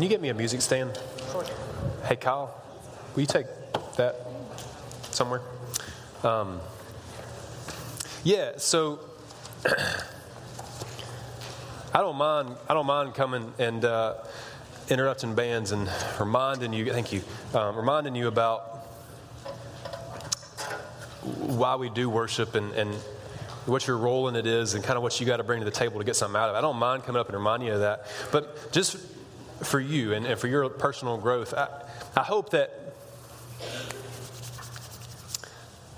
Can you get me a music stand? Hey, Kyle, will you take that somewhere? Um, yeah, so I don't mind. I don't mind coming and uh, interrupting bands and reminding you. Thank you. Um, reminding you about why we do worship and, and what your role in it is and kind of what you got to bring to the table to get something out of it. I don't mind coming up and reminding you of that. But just for you and, and for your personal growth, I, I hope that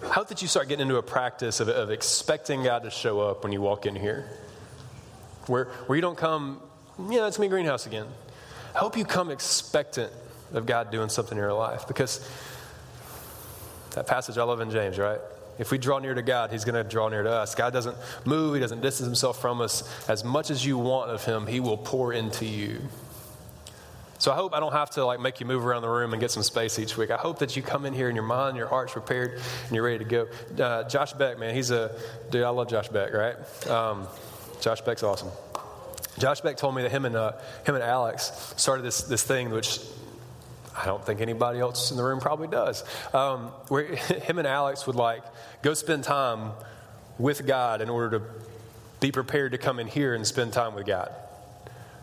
I hope that you start getting into a practice of, of expecting God to show up when you walk in here. Where, where you don't come, yeah, it's me, Greenhouse again. I hope you come expectant of God doing something in your life because that passage I love in James, right? If we draw near to God, He's going to draw near to us. God doesn't move, He doesn't distance Himself from us. As much as you want of Him, He will pour into you. So I hope I don't have to like make you move around the room and get some space each week. I hope that you come in here and your mind, and your heart's prepared, and you're ready to go. Uh, Josh Beck, man, he's a dude. I love Josh Beck, right? Um, Josh Beck's awesome. Josh Beck told me that him and uh, him and Alex started this this thing, which I don't think anybody else in the room probably does. Um, where him and Alex would like go spend time with God in order to be prepared to come in here and spend time with God.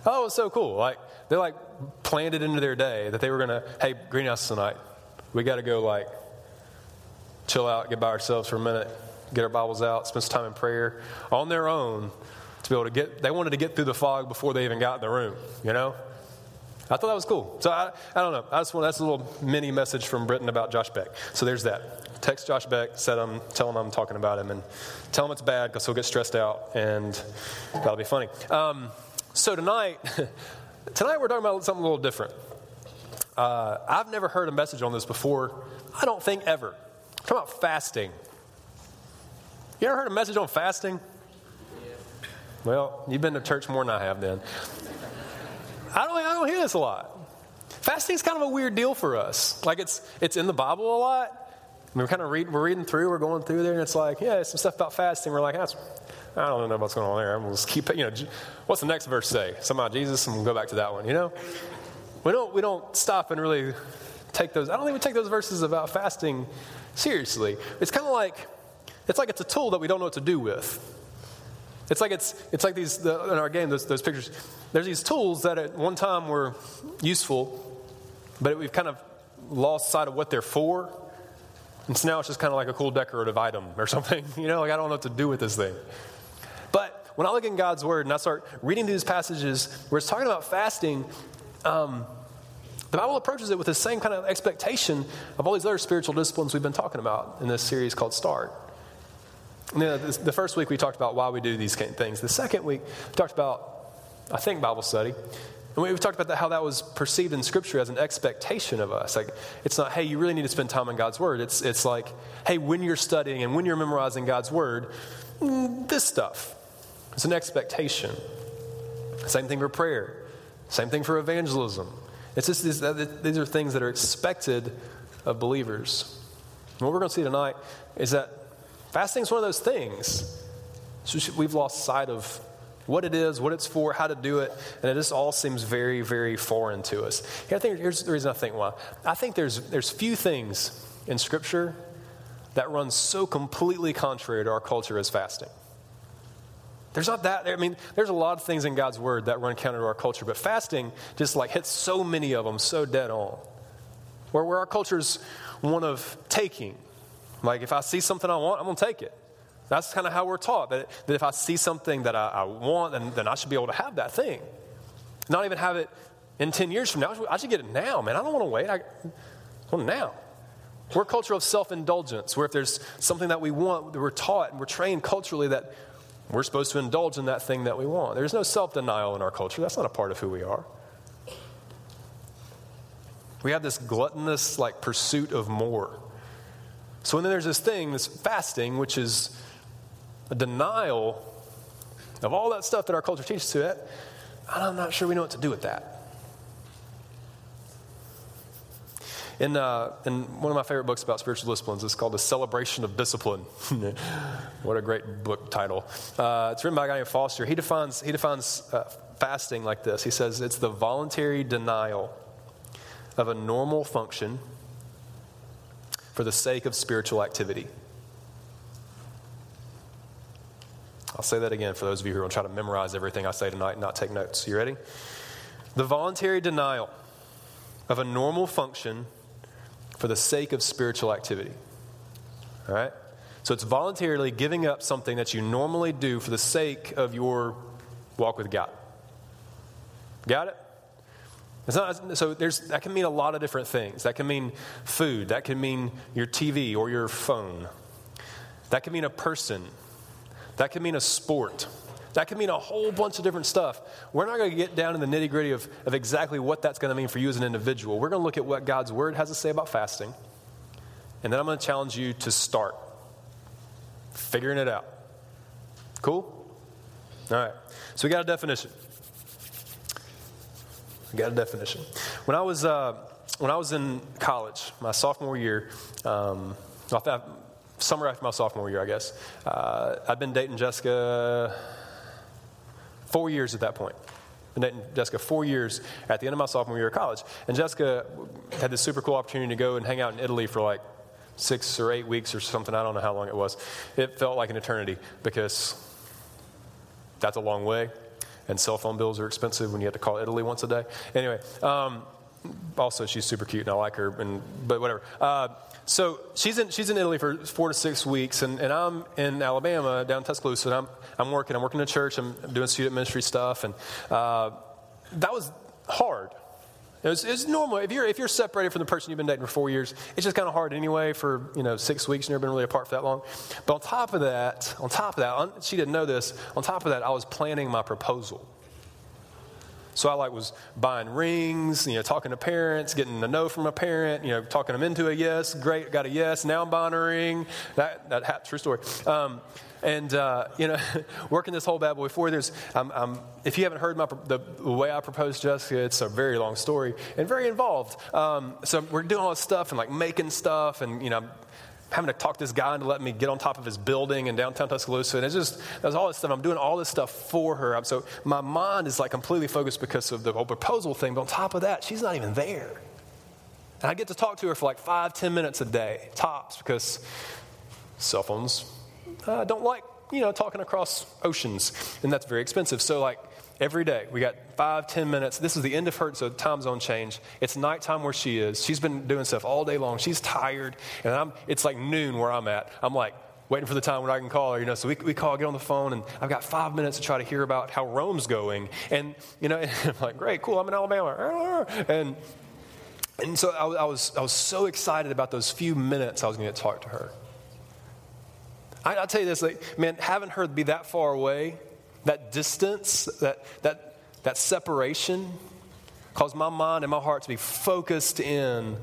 Oh, it's so cool! Like they like planned it into their day that they were gonna, hey, greenhouse tonight, we got to go like chill out, get by ourselves for a minute, get our Bibles out, spend some time in prayer on their own to be able to get. They wanted to get through the fog before they even got in the room. You know, I thought that was cool. So I, I don't know. I just want that's a little mini message from Britton about Josh Beck. So there's that. Text Josh Beck, said I'm, tell him I'm talking about him, and tell him it's bad because he'll get stressed out, and that'll be funny. Um, so tonight, tonight we're talking about something a little different. Uh, I've never heard a message on this before. I don't think ever. I'm about fasting. You ever heard a message on fasting? Well, you've been to church more than I have then. I don't, I don't hear this a lot. Fasting is kind of a weird deal for us. Like it's, it's in the Bible a lot. we're kind of reading, we're reading through, we're going through there, and it's like, yeah, some stuff about fasting. We're like, that's, I don't know what's going on there. I'm going just keep, you know, what's the next verse say? About Jesus, and we'll go back to that one. You know, we don't, we don't stop and really take those. I don't even take those verses about fasting seriously. It's kind of like, it's like it's a tool that we don't know what to do with. It's like it's, it's like these the, in our game those, those pictures. There's these tools that at one time were useful, but we've kind of lost sight of what they're for. And so now it's just kind of like a cool decorative item or something. You know, like I don't know what to do with this thing. When I look in God's Word and I start reading these passages where it's talking about fasting, um, the Bible approaches it with the same kind of expectation of all these other spiritual disciplines we've been talking about in this series called Start. You know, the first week we talked about why we do these kind of things. The second week we talked about, I think, Bible study. And we talked about how that was perceived in Scripture as an expectation of us. Like, it's not, hey, you really need to spend time on God's Word. It's, it's like, hey, when you're studying and when you're memorizing God's Word, mm, this stuff. It's an expectation. Same thing for prayer. Same thing for evangelism. It's just these, uh, these are things that are expected of believers. And what we're going to see tonight is that Fasting is one of those things. So we've lost sight of what it is, what it's for, how to do it, and it just all seems very, very foreign to us. Here, I think, here's the reason I think why. I think there's, there's few things in Scripture that run so completely contrary to our culture as fasting. There's not that, I mean, there's a lot of things in God's Word that run counter to our culture, but fasting just like hits so many of them so dead on. Where, where our culture's one of taking, like, if I see something I want, I'm going to take it. That's kind of how we're taught that, that if I see something that I, I want, then, then I should be able to have that thing. Not even have it in 10 years from now. I should get it now, man. I don't want to wait. I, I want it now. We're a culture of self indulgence, where if there's something that we want, we're taught and we're trained culturally that we're supposed to indulge in that thing that we want. There's no self denial in our culture. That's not a part of who we are. We have this gluttonous, like, pursuit of more. So then there's this thing, this fasting, which is a denial of all that stuff that our culture teaches to it. I'm not sure we know what to do with that. In, uh, in one of my favorite books about spiritual disciplines, it's called The Celebration of Discipline. what a great book title. Uh, it's written by a guy named Foster. He defines, he defines uh, fasting like this. He says it's the voluntary denial of a normal function for the sake of spiritual activity. I'll say that again for those of you who are going to try to memorize everything I say tonight and not take notes. You ready? The voluntary denial of a normal function for the sake of spiritual activity. All right? So it's voluntarily giving up something that you normally do for the sake of your walk with God. Got it? Not, so there's, that can mean a lot of different things. That can mean food. That can mean your TV or your phone. That can mean a person. That can mean a sport. That can mean a whole bunch of different stuff. We're not going to get down in the nitty gritty of, of exactly what that's going to mean for you as an individual. We're going to look at what God's word has to say about fasting. And then I'm going to challenge you to start figuring it out. Cool? All right. So we got a definition. We got a definition. When I was uh, when I was in college, my sophomore year, um, summer after my sophomore year, I guess, uh, I'd been dating Jessica four years at that point. Been dating Jessica four years at the end of my sophomore year of college, and Jessica had this super cool opportunity to go and hang out in Italy for like six or eight weeks or something. I don't know how long it was. It felt like an eternity because that's a long way, and cell phone bills are expensive when you have to call Italy once a day. Anyway, um, also she's super cute and I like her, and but whatever. Uh, so she's in she's in Italy for four to six weeks, and, and I'm in Alabama down in Tuscaloosa. And I'm I'm working. I'm working in a church. I'm, doing student ministry stuff, and uh, that was hard it's, it's, normal. If you're, if you're separated from the person you've been dating for four years, it's just kind of hard anyway for, you know, six weeks. You've never been really apart for that long. But on top of that, on top of that, on, she didn't know this. On top of that, I was planning my proposal. So I like was buying rings, you know, talking to parents, getting a no from a parent, you know, talking them into a yes. Great, got a yes. Now I'm buying a ring. That that hat, true story. Um, and uh, you know, working this whole bad boy for there's. Um, um, if you haven't heard my, the, the, way I proposed Jessica, it's a very long story and very involved. Um, so we're doing all this stuff and like making stuff, and you know, having to talk this guy into letting me get on top of his building in downtown Tuscaloosa. And it's just, that's all this stuff. I'm doing all this stuff for her. So my mind is like completely focused because of the whole proposal thing. But on top of that, she's not even there. And I get to talk to her for like five, ten minutes a day, tops, because cell phones uh, don't like, you know, talking across oceans, and that's very expensive. So, like, every day, we got five, ten minutes. This is the end of her so time zone change. It's nighttime where she is. She's been doing stuff all day long. She's tired, and I'm, it's like noon where I'm at. I'm like, waiting for the time when I can call her, you know. So we, we call, get on the phone, and I've got five minutes to try to hear about how Rome's going. And, you know, and I'm like, great, cool, I'm in Alabama. And, and so I, I, was, I was so excited about those few minutes I was going to talk to her. I, will tell you this, like, man, having her be that far away, that distance, that, that, that separation, caused my mind and my heart to be focused in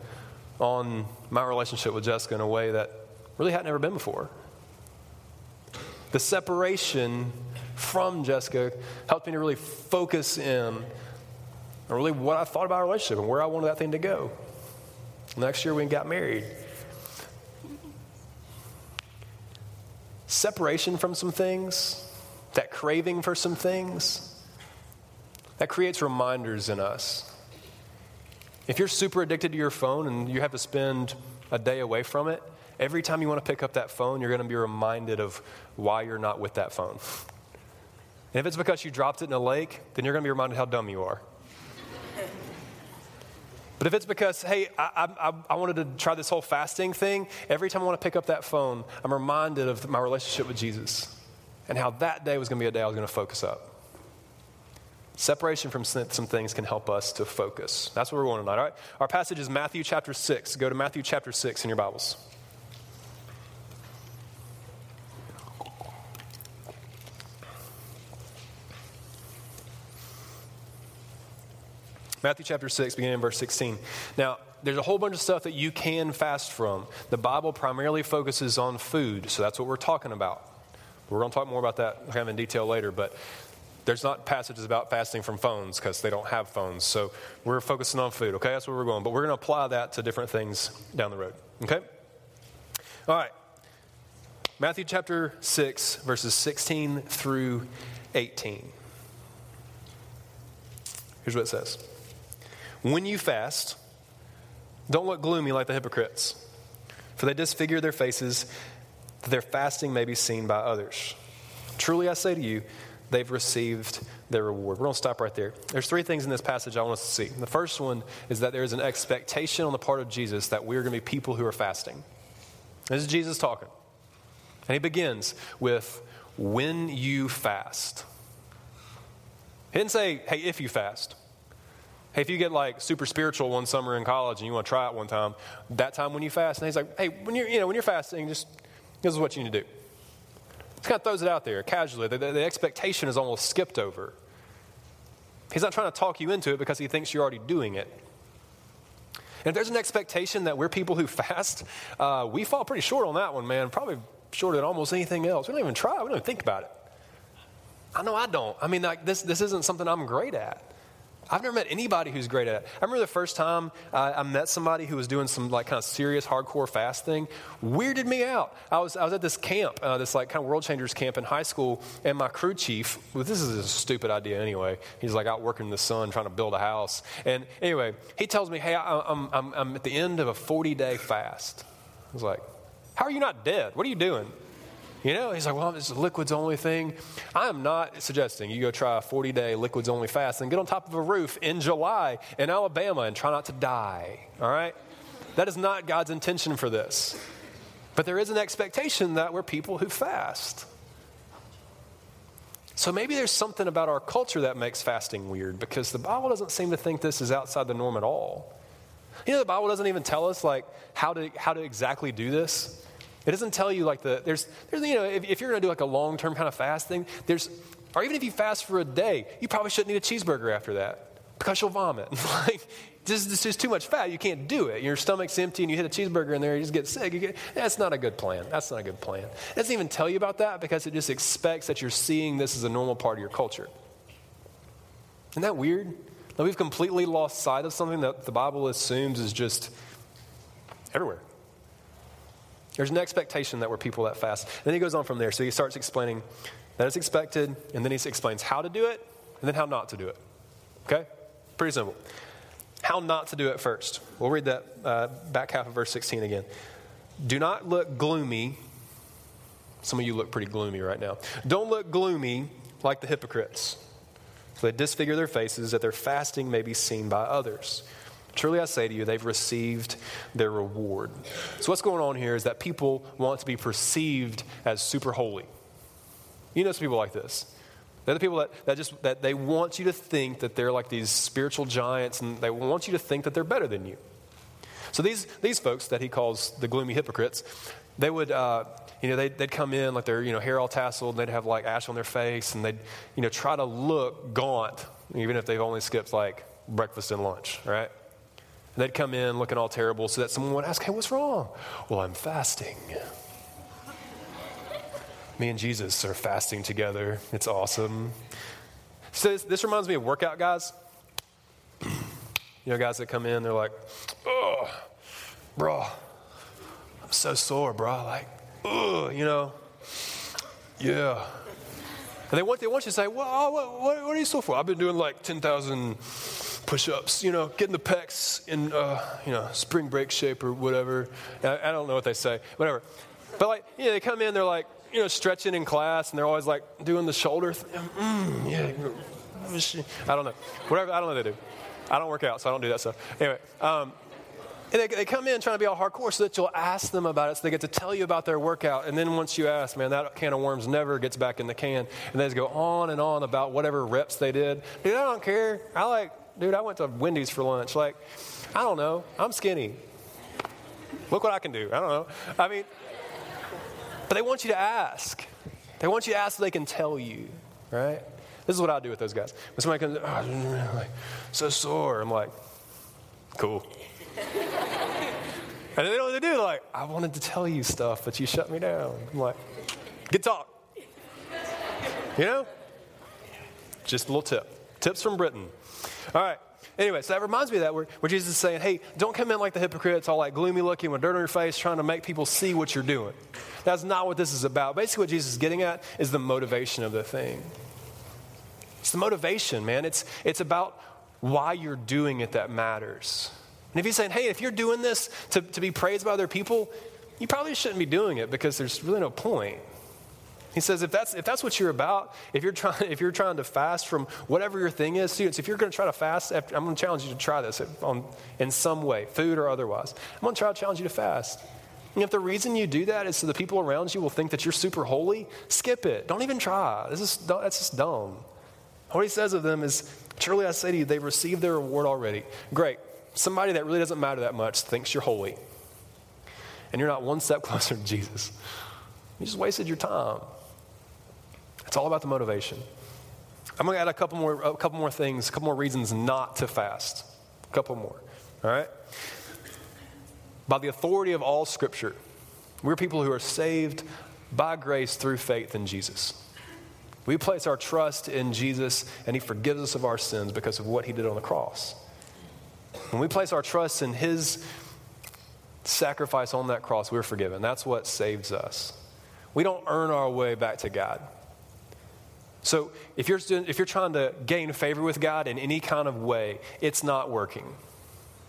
on my relationship with Jessica in a way that really had never been before. The separation from Jessica helped me to really focus in on really what I thought about our relationship and where I wanted that thing to go. Next year we got married. separation from some things, that craving for some things, that creates reminders in us. If you're super addicted to your phone and you have to spend a day away from it, every time you want to pick up that phone, you're going to be reminded of why you're not with that phone. And if it's because you dropped it in a lake, then you're going to be reminded how dumb you are. But if it's because, hey, I, I, I, wanted to try this whole fasting thing, every time I want to pick up that phone, I'm reminded of my relationship with Jesus and how that day was going to be a day I was going to focus up. Separation from some things can help us to focus. That's what we're going tonight, all right? Our passage is Matthew chapter 6. Go to Matthew chapter 6 in your Bibles. Matthew chapter 6, beginning in verse 16. Now, there's a whole bunch of stuff that you can fast from. The Bible primarily focuses on food, so that's what we're talking about. We're going to talk more about that kind of in detail later, but there's not passages about fasting from phones because they don't have phones. So we're focusing on food, okay? That's where we're going. But we're going to apply that to different things down the road, okay? All right. Matthew chapter 6, verses 16 through 18. Here's what it says When you fast, don't look gloomy like the hypocrites, for they disfigure their faces that their fasting may be seen by others. Truly I say to you, they've received their reward. We're going to stop right there. There's three things in this passage I want us to see. The first one is that there is an expectation on the part of Jesus that we're going to be people who are fasting. This is Jesus talking. And he begins with, when you fast. He didn't say, hey, if you fast. Hey, if you get like super spiritual one summer in college and you want to try it one time, that time when you fast, and he's like, hey, when you're, you know, when you're fasting, just this is what you need to do. He kind of throws it out there casually. The, the, the expectation is almost skipped over. He's not trying to talk you into it because he thinks you're already doing it. And if there's an expectation that we're people who fast, uh, we fall pretty short on that one, man. Probably shorter than almost anything else. We don't even try. We don't even think about it. I know I don't. I mean, like this, this isn't something I'm great at. I've never met anybody who's great at it. I remember the first time uh, I met somebody who was doing some like kind of serious hardcore fasting. Weirded me out. I was I was at this camp, uh, this like kind of world changers camp in high school, and my crew chief. Well, this is a stupid idea anyway. He's like out working in the sun trying to build a house. And anyway, he tells me, "Hey, I, I'm I'm, I'm at the end of a 40 day fast." I was like, "How are you not dead? What are you doing?" You know, he's like, well, this is liquids only thing. I am not suggesting you go try a 40 day liquids only fast and get on top of a roof in July in Alabama and try not to die. All right? That is not God's intention for this. But there is an expectation that we're people who fast. So maybe there's something about our culture that makes fasting weird because the Bible doesn't seem to think this is outside the norm at all. You know, the Bible doesn't even tell us like how to how to exactly do this. It doesn't tell you like the, there's, there's you know, if, if you're going to do like a long term kind of fast thing, there's, or even if you fast for a day, you probably shouldn't eat a cheeseburger after that because you'll vomit. like, this, this is too much fat. You can't do it. Your stomach's empty and you hit a cheeseburger in there, you just get sick. Get, that's not a good plan. That's not a good plan. It doesn't even tell you about that because it just expects that you're seeing this as a normal part of your culture. Isn't that weird? That we've completely lost sight of something that the Bible assumes is just everywhere. There's an expectation that we're people that fast. And then he goes on from there. So he starts explaining that it's expected, and then he explains how to do it, and then how not to do it. Okay? Pretty simple. How not to do it first. We'll read that uh, back half of verse 16 again. Do not look gloomy. Some of you look pretty gloomy right now. Don't look gloomy like the hypocrites. So they disfigure their faces that their fasting may be seen by others. Truly I say to you, they've received their reward. So, what's going on here is that people want to be perceived as super holy. You know some people like this. They're the people that, that just that they want you to think that they're like these spiritual giants and they want you to think that they're better than you. So these, these folks that he calls the gloomy hypocrites, they would, uh, you know, they'd, they'd come in like their, you know, hair all tasseled and they'd have like ash on their face and they'd, you know, try to look gaunt, even if they've only skipped like breakfast and lunch, right? And they'd come in looking all terrible so that someone would ask, Hey, what's wrong? Well, I'm fasting. Me and Jesus are fasting together. It's awesome. So this, this reminds me of workout guys. you know, guys that come in, they're like, Oh, bro, I'm so sore, bro. Like, oh, you know, yeah. And they want, they want you to say, well, what, what, what are you so for? I've been doing like 10,000 push-ups, you know, getting the pecs in, uh, you know, spring break shape or whatever. I, I, don't know what they say, whatever. But like, you know, they come in, they're like, you know, stretching in class, and they're always like doing the shoulder. Th- mm, yeah, I don't know, whatever. I don't know what they do. I don't work out, so I don't do that stuff. Anyway, um, and they, they, come in trying to be all hardcore so that you'll ask them about it so they get to tell you about their workout. And then once you ask, man, that can of worms never gets back in the can. And they just go on and on about whatever reps they did. Dude, I don't care. I like dude, I went to Wendy's for lunch. Like, I don't know. I'm skinny. Look what I can do. I don't know. I mean, but they want you to ask. They want you to ask so they can tell you, right? This is what I do with those guys. When somebody comes, oh, like, so sore, I'm like, cool. and then they know what they do. Like, I wanted to tell you stuff, but you shut me down. I'm like, good talk. You know? Just a little tip. Tips from Britton. All right. Anyway, so that reminds me of that where, where Jesus is saying, hey, don't come in like the hypocrites, all like gloomy looking with dirt on your face, trying to make people see what you're doing. That's not what this is about. Basically, what Jesus is getting at is the motivation of the thing. It's the motivation, man. It's, it's about why you're doing it that matters. And if he's saying, hey, if you're doing this to, to be praised by other people, you probably shouldn't be doing it because there's really no point. He says, if that's, if that's what you're about, if you're, trying, if you're trying to fast from whatever your thing is, students, if you're going to try to fast, I'm going to challenge you to try this on, in some way, food or otherwise. I'm going to try to challenge you to fast. And if the reason you do that is so the people around you will think that you're super holy, skip it. Don't even try. This is, that's just dumb. What he says of them is, truly I say to you, they've received their reward already. Great. Somebody that really doesn't matter that much thinks you're holy. And you're not one step closer to Jesus. You just wasted your time. It's all about the motivation. I'm going to add a couple more, a couple more things, a couple more reasons not to fast. A couple more. All right? By the authority of all Scripture, we're people who are saved by grace through faith in Jesus. We place our trust in Jesus, and He forgives us of our sins because of what He did on the cross. When we place our trust in His sacrifice on that cross, we're forgiven. That's what saves us. We don't earn our way back to God. So if you're, if you're trying to gain favor with God in any kind of way, it's not working.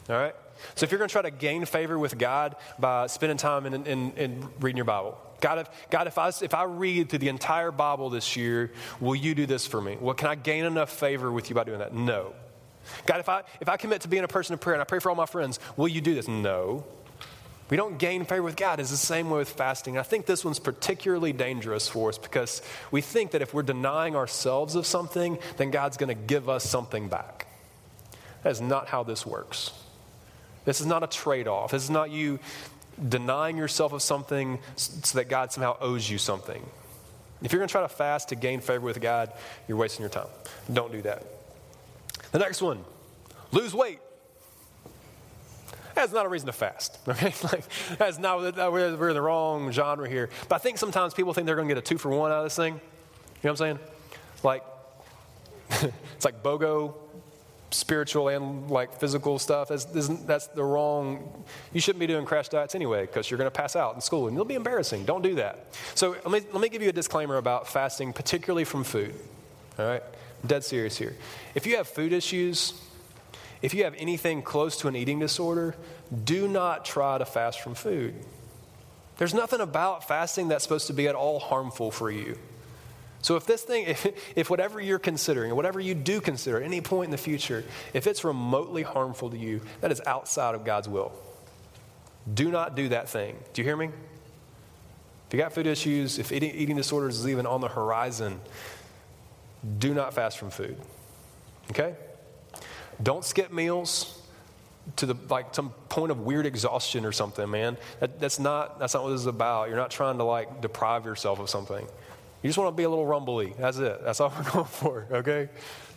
All right? So if you're going to try to gain favor with God by spending time in, in, in reading your Bible, God, if, God if, I, if I read through the entire Bible this year, will you do this for me? Well, can I gain enough favor with you by doing that? No. God, if I, if I commit to being a person of prayer and I pray for all my friends, will you do this? No. We don't gain favor with God. It's the same way with fasting. I think this one's particularly dangerous for us because we think that if we're denying ourselves of something, then God's going to give us something back. That is not how this works. This is not a trade off. This is not you denying yourself of something so that God somehow owes you something. If you're going to try to fast to gain favor with God, you're wasting your time. Don't do that. The next one lose weight. That's not a reason to fast. Okay, like, that's not we're, we're in the wrong genre here. But I think sometimes people think they're going to get a two for one out of this thing. You know what I'm saying? Like, it's like BOGO, spiritual and like physical stuff. That's, that's the wrong. You shouldn't be doing crash diets anyway because you're going to pass out in school and it'll be embarrassing. Don't do that. So let me let me give you a disclaimer about fasting, particularly from food. All right, I'm dead serious here. If you have food issues if you have anything close to an eating disorder, do not try to fast from food. There's nothing about fasting that's supposed to be at all harmful for you. So if this thing, if, if whatever you're considering, whatever you do consider at any point in the future, if it's remotely harmful to you, that is outside of God's will. Do not do that thing. Do you hear me? If you got food issues, if eating, eating disorders is even on the horizon, do not fast from food. Okay? Don't skip meals to the like some point of weird exhaustion or something, man. That, that's not that's not what this is about. You're not trying to like deprive yourself of something. You just want to be a little rumbly. That's it. That's all we're going for. Okay.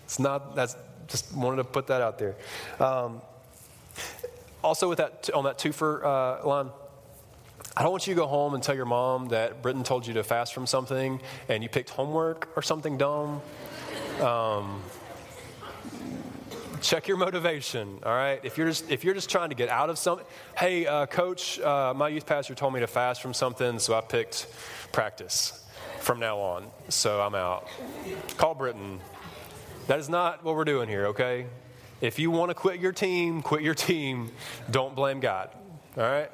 It's not. That's just wanted to put that out there. Um, also, with that on that twofer uh, line, I don't want you to go home and tell your mom that Britton told you to fast from something and you picked homework or something dumb. Um, check your motivation all right? If you're just if you're just trying to get out of something hey uh, coach uh, my youth pastor told me to fast from something so i picked practice from now on so i'm out. Call Britton that is not what we're doing here okay? If you want to quit your team quit your team. Don't blame god all right?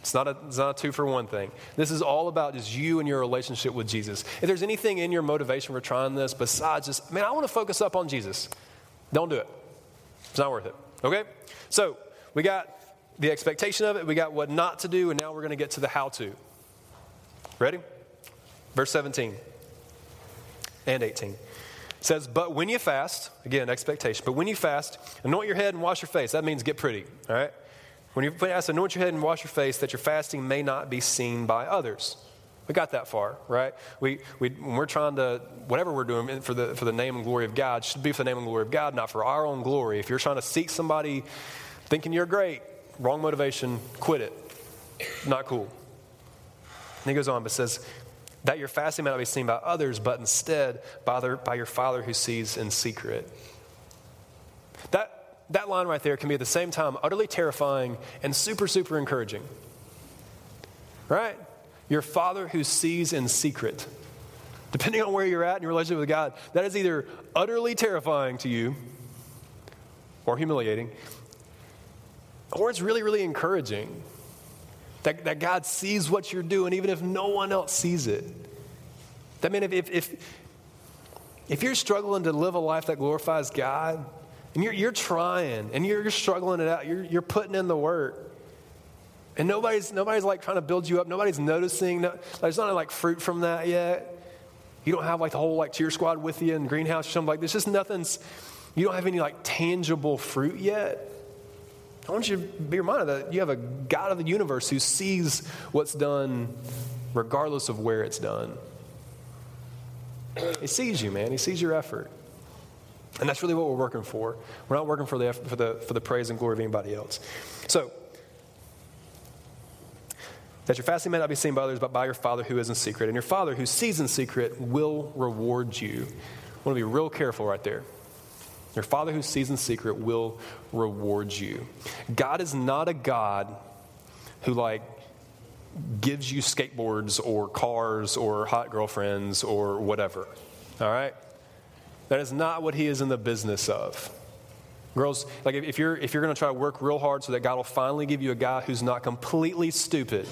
It's not, a, it's not a two for one thing. This is all about just you and your relationship with Jesus. If there's anything in your motivation for trying this besides just, man, I want to focus up on Jesus, don't do it. It's not worth it. Okay? So we got the expectation of it, we got what not to do, and now we're going to get to the how to. Ready? Verse 17 and 18 says, But when you fast, again, expectation, but when you fast, anoint your head and wash your face. That means get pretty, all right? When you fast, anoint your head and wash your face that your fasting may not be seen by others. We got that far, right? We, we, when we're trying to, whatever we're doing for the, for the name and glory of God, should be for the name and glory of God, not for our own glory. If you're trying to seek somebody thinking you're great, wrong motivation, quit it. Not cool. And he goes on, but says, that your fasting may not be seen by others, but instead by, their, by your Father who sees in secret. That, that line right there can be at the same time utterly terrifying and super, super encouraging. Right? Your Father who sees in secret. Depending on where you're at in your relationship with God, that is either utterly terrifying to you or humiliating, or it's really, really encouraging. That, that God sees what you're doing, even if no one else sees it. That means if, if, if you're struggling to live a life that glorifies God, and you're, you're trying, and you're, you're struggling it out, you're, you're putting in the work, and nobody's, nobody's like trying to build you up, nobody's noticing, no, there's not like fruit from that yet. You don't have like the whole like cheer squad with you in greenhouse or something like this. Just nothing's, you don't have any like tangible fruit yet. I want you to be reminded that you have a God of the universe who sees what's done regardless of where it's done. He sees you, man. He sees your effort. And that's really what we're working for. We're not working for the, for the, for the praise and glory of anybody else. So, that your fasting may not be seen by others, but by your Father who is in secret. And your Father who sees in secret will reward you. I want to be real careful right there. Your Father who sees in secret will reward you. God is not a God who, like, gives you skateboards or cars or hot girlfriends or whatever. All right? That is not what he is in the business of. Girls, like if you're if you're going to try to work real hard so that God will finally give you a guy who's not completely stupid,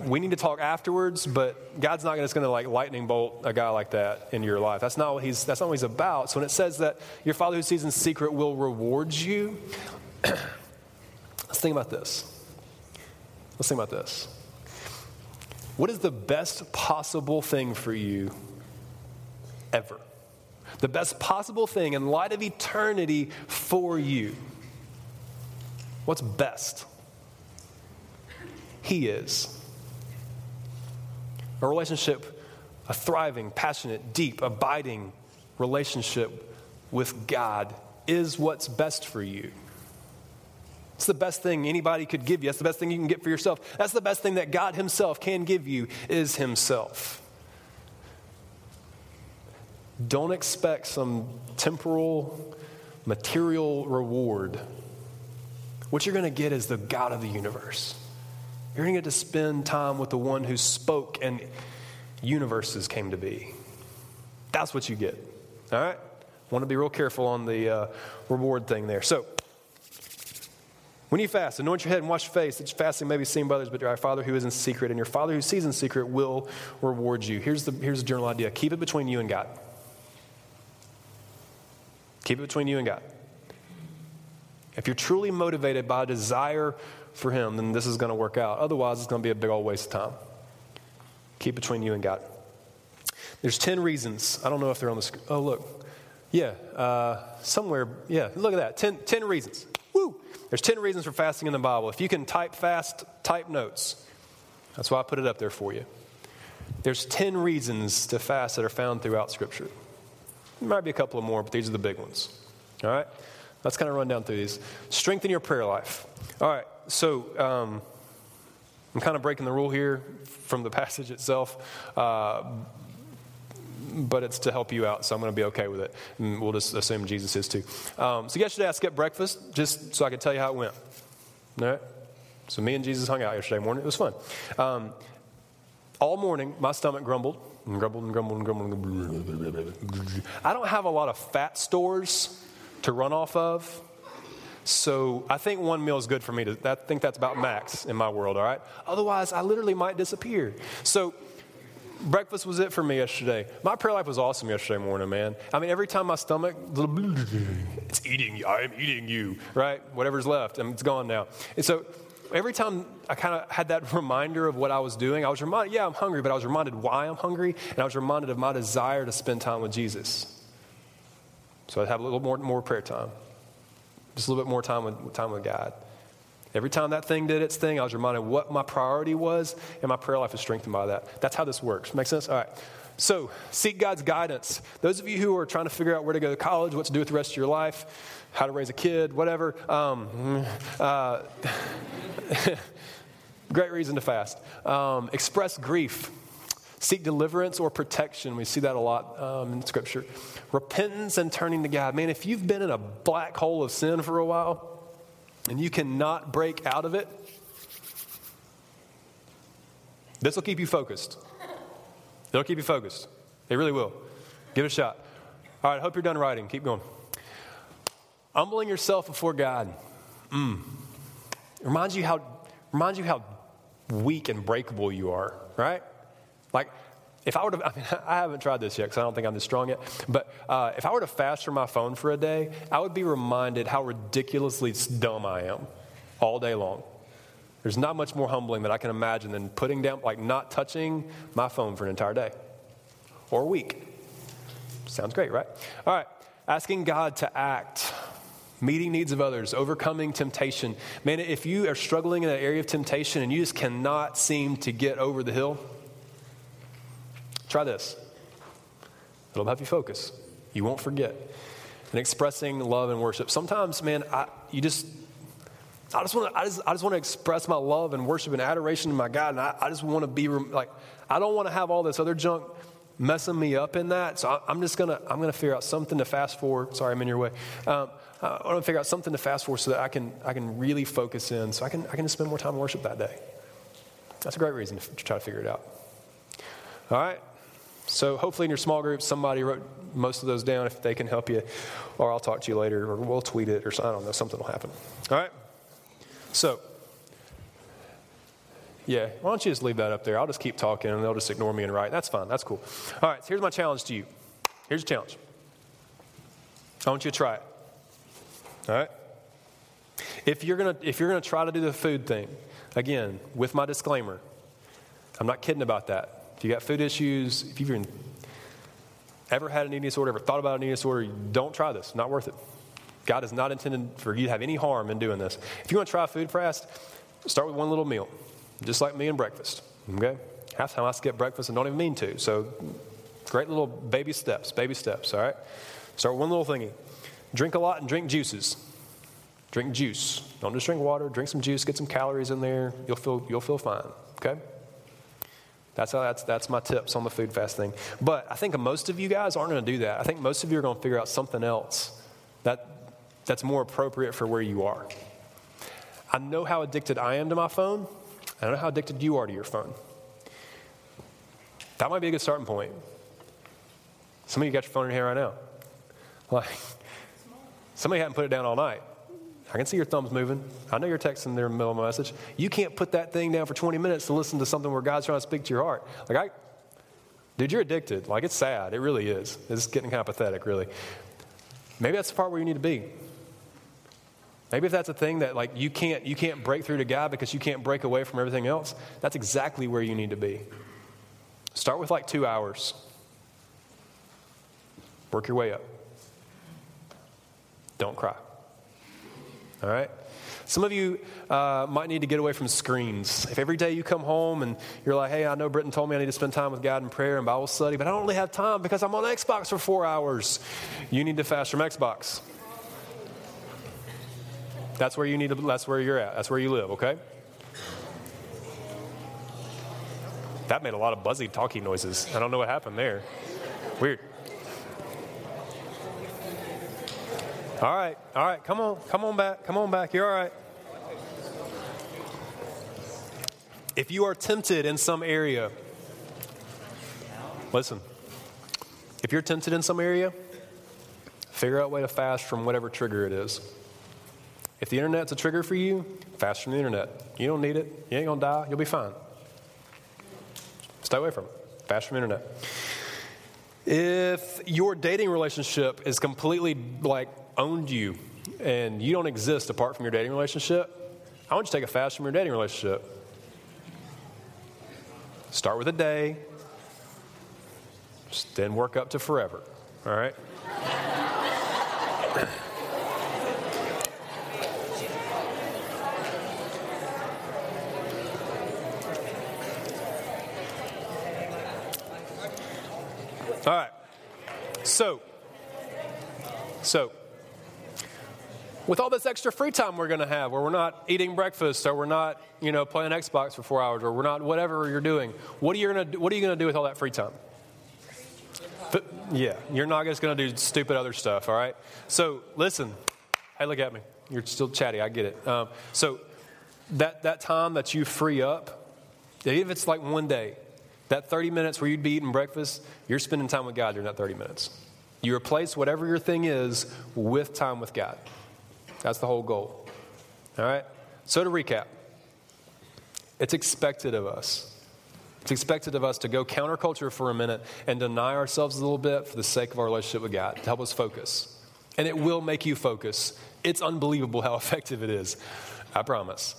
we need to talk afterwards, but God's not just going to like lightning bolt a guy like that in your life. That's not what he's that's not what he's about. So when it says that your father who sees in secret will reward you, let's think about this. Let's think about this. What is the best possible thing for you ever? The best possible thing in light of eternity for you. What's best? He is. A relationship, a thriving, passionate, deep, abiding relationship with God is what's best for you. It's the best thing anybody could give you. That's the best thing you can get for yourself. That's the best thing that God Himself can give you is Himself. Don't expect some temporal, material reward. What you're going to get is the God of the universe. You're going to get to spend time with the one who spoke and universes came to be. That's what you get. All right? Want to be real careful on the uh, reward thing there. So, when you fast, anoint your head and wash your face, that your fasting may be seen by others, but your Father who is in secret, and your Father who sees in secret will reward you. Here's the, here's the general idea keep it between you and God. Keep it between you and God. If you're truly motivated by a desire for Him, then this is going to work out. Otherwise, it's going to be a big old waste of time. Keep it between you and God. There's 10 reasons. I don't know if they're on the screen. Oh, look. Yeah, uh, somewhere. Yeah, look at that. 10, 10 reasons. Woo! There's 10 reasons for fasting in the Bible. If you can type fast, type notes. That's why I put it up there for you. There's 10 reasons to fast that are found throughout Scripture. There might be a couple of more, but these are the big ones. All right? Let's kind of run down through these. Strengthen your prayer life. All right, so um, I'm kind of breaking the rule here from the passage itself, uh, but it's to help you out, so I'm going to be okay with it. And we'll just assume Jesus is too. Um, so yesterday I skipped breakfast just so I could tell you how it went. All right? So me and Jesus hung out yesterday morning. It was fun. Um, all morning, my stomach grumbled and and and. I don't have a lot of fat stores to run off of. So I think one meal is good for me. To, I think that's about max in my world, all right? Otherwise, I literally might disappear. So breakfast was it for me yesterday. My prayer life was awesome yesterday morning, man. I mean, every time my stomach, it's eating you. I am eating you, right? Whatever's left, I and it's gone now. And so every time I kind of had that reminder of what I was doing, I was reminded, yeah, I'm hungry, but I was reminded why I'm hungry, and I was reminded of my desire to spend time with Jesus. So I'd have a little more, more prayer time. Just a little bit more time with, time with God. Every time that thing did its thing, I was reminded what my priority was, and my prayer life is strengthened by that. That's how this works. Make sense? All right. So, seek God's guidance. Those of you who are trying to figure out where to go to college, what to do with the rest of your life, how to raise a kid, whatever, um, uh, great reason to fast. Um, express grief seek deliverance or protection. We see that a lot um, in Scripture. Repentance and turning to God. Man, if you've been in a black hole of sin for a while and you cannot break out of it, this will keep you focused. It'll keep you focused. It really will. Give it a shot. All right, hope you're done writing. Keep going. Humbling yourself before God. Mm. Reminds you how reminds you how weak and breakable you are, right? Like, if I were to, I, mean, I haven't tried this yet because I don't think I'm this strong yet, but uh, if I were to fast from my phone for a day, I would be reminded how ridiculously dumb I am all day long. There's not much more humbling that I can imagine than putting down, like not touching my phone for an entire day or a week. Sounds great, right? All right. Asking God to act, meeting needs of others, overcoming temptation. Man, if you are struggling in that area of temptation and you just cannot seem to get over the hill, try this. It'll help you focus. You won't forget. And expressing love and worship. Sometimes, man, I, you just I just want to, I just, I just want to express my love and worship and adoration to my God. And I, I just want to be like, I don't want to have all this other junk messing me up in that. So I, am just to, I'm to figure out something to fast forward. Sorry, I'm in your way. Um, Uh, I want to figure out something to fast forward so that I can, I can really focus in. So I can, I can spend more time in worship that day. That's a great reason to, to try to figure it out. All right. So hopefully in your small group, somebody wrote most of those down if they can help you, or I'll talk to you later, or we'll tweet it, or I don't know, something will happen. All right. So, yeah, why don't you just leave that up there? I'll just keep talking and they'll just ignore me and write. That's fine. That's cool. All right, so here's my challenge to you. Here's your challenge. I want you to try it. All right? If you're gonna if you're gonna try to do the food thing, again, with my disclaimer, I'm not kidding about that. If you got food issues, if you've even ever had an eating disorder, ever thought about an eating disorder, don't try this. Not worth it. God is not intended for you to have any harm in doing this. If you want to try a food fast, start with one little meal, just like me and breakfast. Okay? Half the time I skip breakfast and don't even mean to. So, great little baby steps, baby steps, all right? Start with one little thingy. Drink a lot and drink juices. Drink juice. Don't just drink water. Drink some juice. Get some calories in there. You'll feel, you'll feel fine. Okay? That's, how, that's, that's my tips on the food fast thing. But I think most of you guys aren't going to do that. I think most of you are going to figure out something else that that's more appropriate for where you are. I know how addicted I am to my phone. I don't know how addicted you are to your phone. That might be a good starting point. Some of you got your phone in hand right now. Like, somebody hadn't put it down all night. I can see your thumbs moving. I know you're texting there in the middle of a message. You can't put that thing down for 20 minutes to listen to something where God's trying to speak to your heart. Like, I, dude, you're addicted. Like, it's sad. It really is. It's getting kind of pathetic, really. Maybe that's the part where you need to be. Maybe if that's a thing that like you can't you can't break through to God because you can't break away from everything else, that's exactly where you need to be. Start with like 2 hours. Work your way up. Don't cry. All right? Some of you uh, might need to get away from screens. If every day you come home and you're like, hey, I know Britton told me I need to spend time with God in prayer and Bible study, but I don't really have time because I'm on Xbox for four hours, you need to fast from Xbox. That's where you need to, that's where you're at. That's where you live, okay? That made a lot of buzzy talking noises. I don't know what happened there. Weird. All right, all right, come on, come on back, come on back. You're all right. If you are tempted in some area, listen, if you're tempted in some area, figure out a way to fast from whatever trigger it is. If the internet's a trigger for you, fast from the internet. You don't need it. You ain't gonna die. You'll be fine. Stay away from it. Fast from the internet. If your dating relationship is completely like owned you and you don't exist apart from your dating relationship, I want you to take a fast from your dating relationship. Start with a day, then work up to forever. All right? All right. So, so, with all this extra free time we're going to have, where we're not eating breakfast, or we're not, you know, playing Xbox for four hours, or we're not whatever you're doing, what are you going to What are you going to do with all that free time? But, yeah, you're not just going to do stupid other stuff. All right. So listen. Hey, look at me. You're still chatty. I get it. Um, so that that time that you free up, even if it's like one day, that 30 minutes where you'd be eating breakfast, you're spending time with God during that 30 minutes. You replace whatever your thing is with time with God. That's the whole goal. All right? So to recap, it's expected of us. It's expected of us to go counterculture for a minute and deny ourselves a little bit for the sake of our relationship with God, to help us focus. And it will make you focus. It's unbelievable how effective it is. I promise.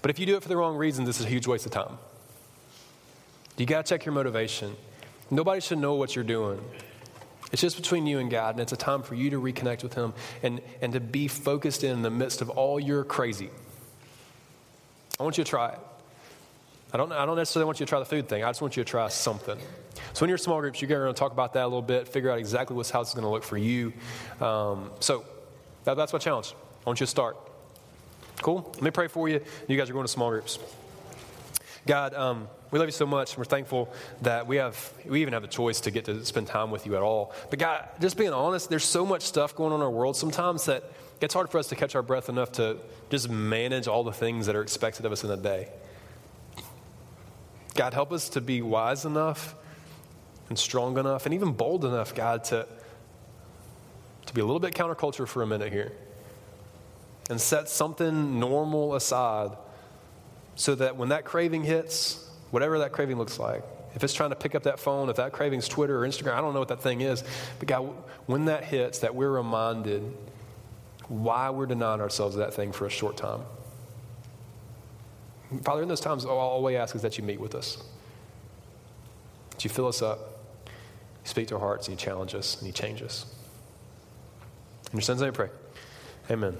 But if you do it for the wrong reasons, this is a huge waste of time. You got to check your motivation. Nobody should know what you're doing. It's just between you and God, and it's a time for you to reconnect with Him and, and to be focused in the midst of all your crazy. I want you to try it. I don't, I don't necessarily want you to try the food thing. I just want you to try something. So, when you're in your small groups, you're going to talk about that a little bit, figure out exactly what's, how it's going to look for you. Um, so, that, that's my challenge. I want you to start. Cool? Let me pray for you. You guys are going to small groups. God, um, we love you so much. We're thankful that we have, we even have a choice to get to spend time with you at all. But God, just being honest, there's so much stuff going on in our world sometimes that it's hard for us to catch our breath enough to just manage all the things that are expected of us in a day. God, help us to be wise enough and strong enough and even bold enough, God, to, to be a little bit counterculture for a minute here and set something normal aside so that when that craving hits, whatever that craving looks like, if it's trying to pick up that phone, if that craving's Twitter or Instagram, I don't know what that thing is. But God, when that hits, that we're reminded why we're denying ourselves that thing for a short time. Father, in those times, all we ask is that you meet with us, that you fill us up, you speak to our hearts, and you challenge us, and you change us. In your son's name, I pray. Amen.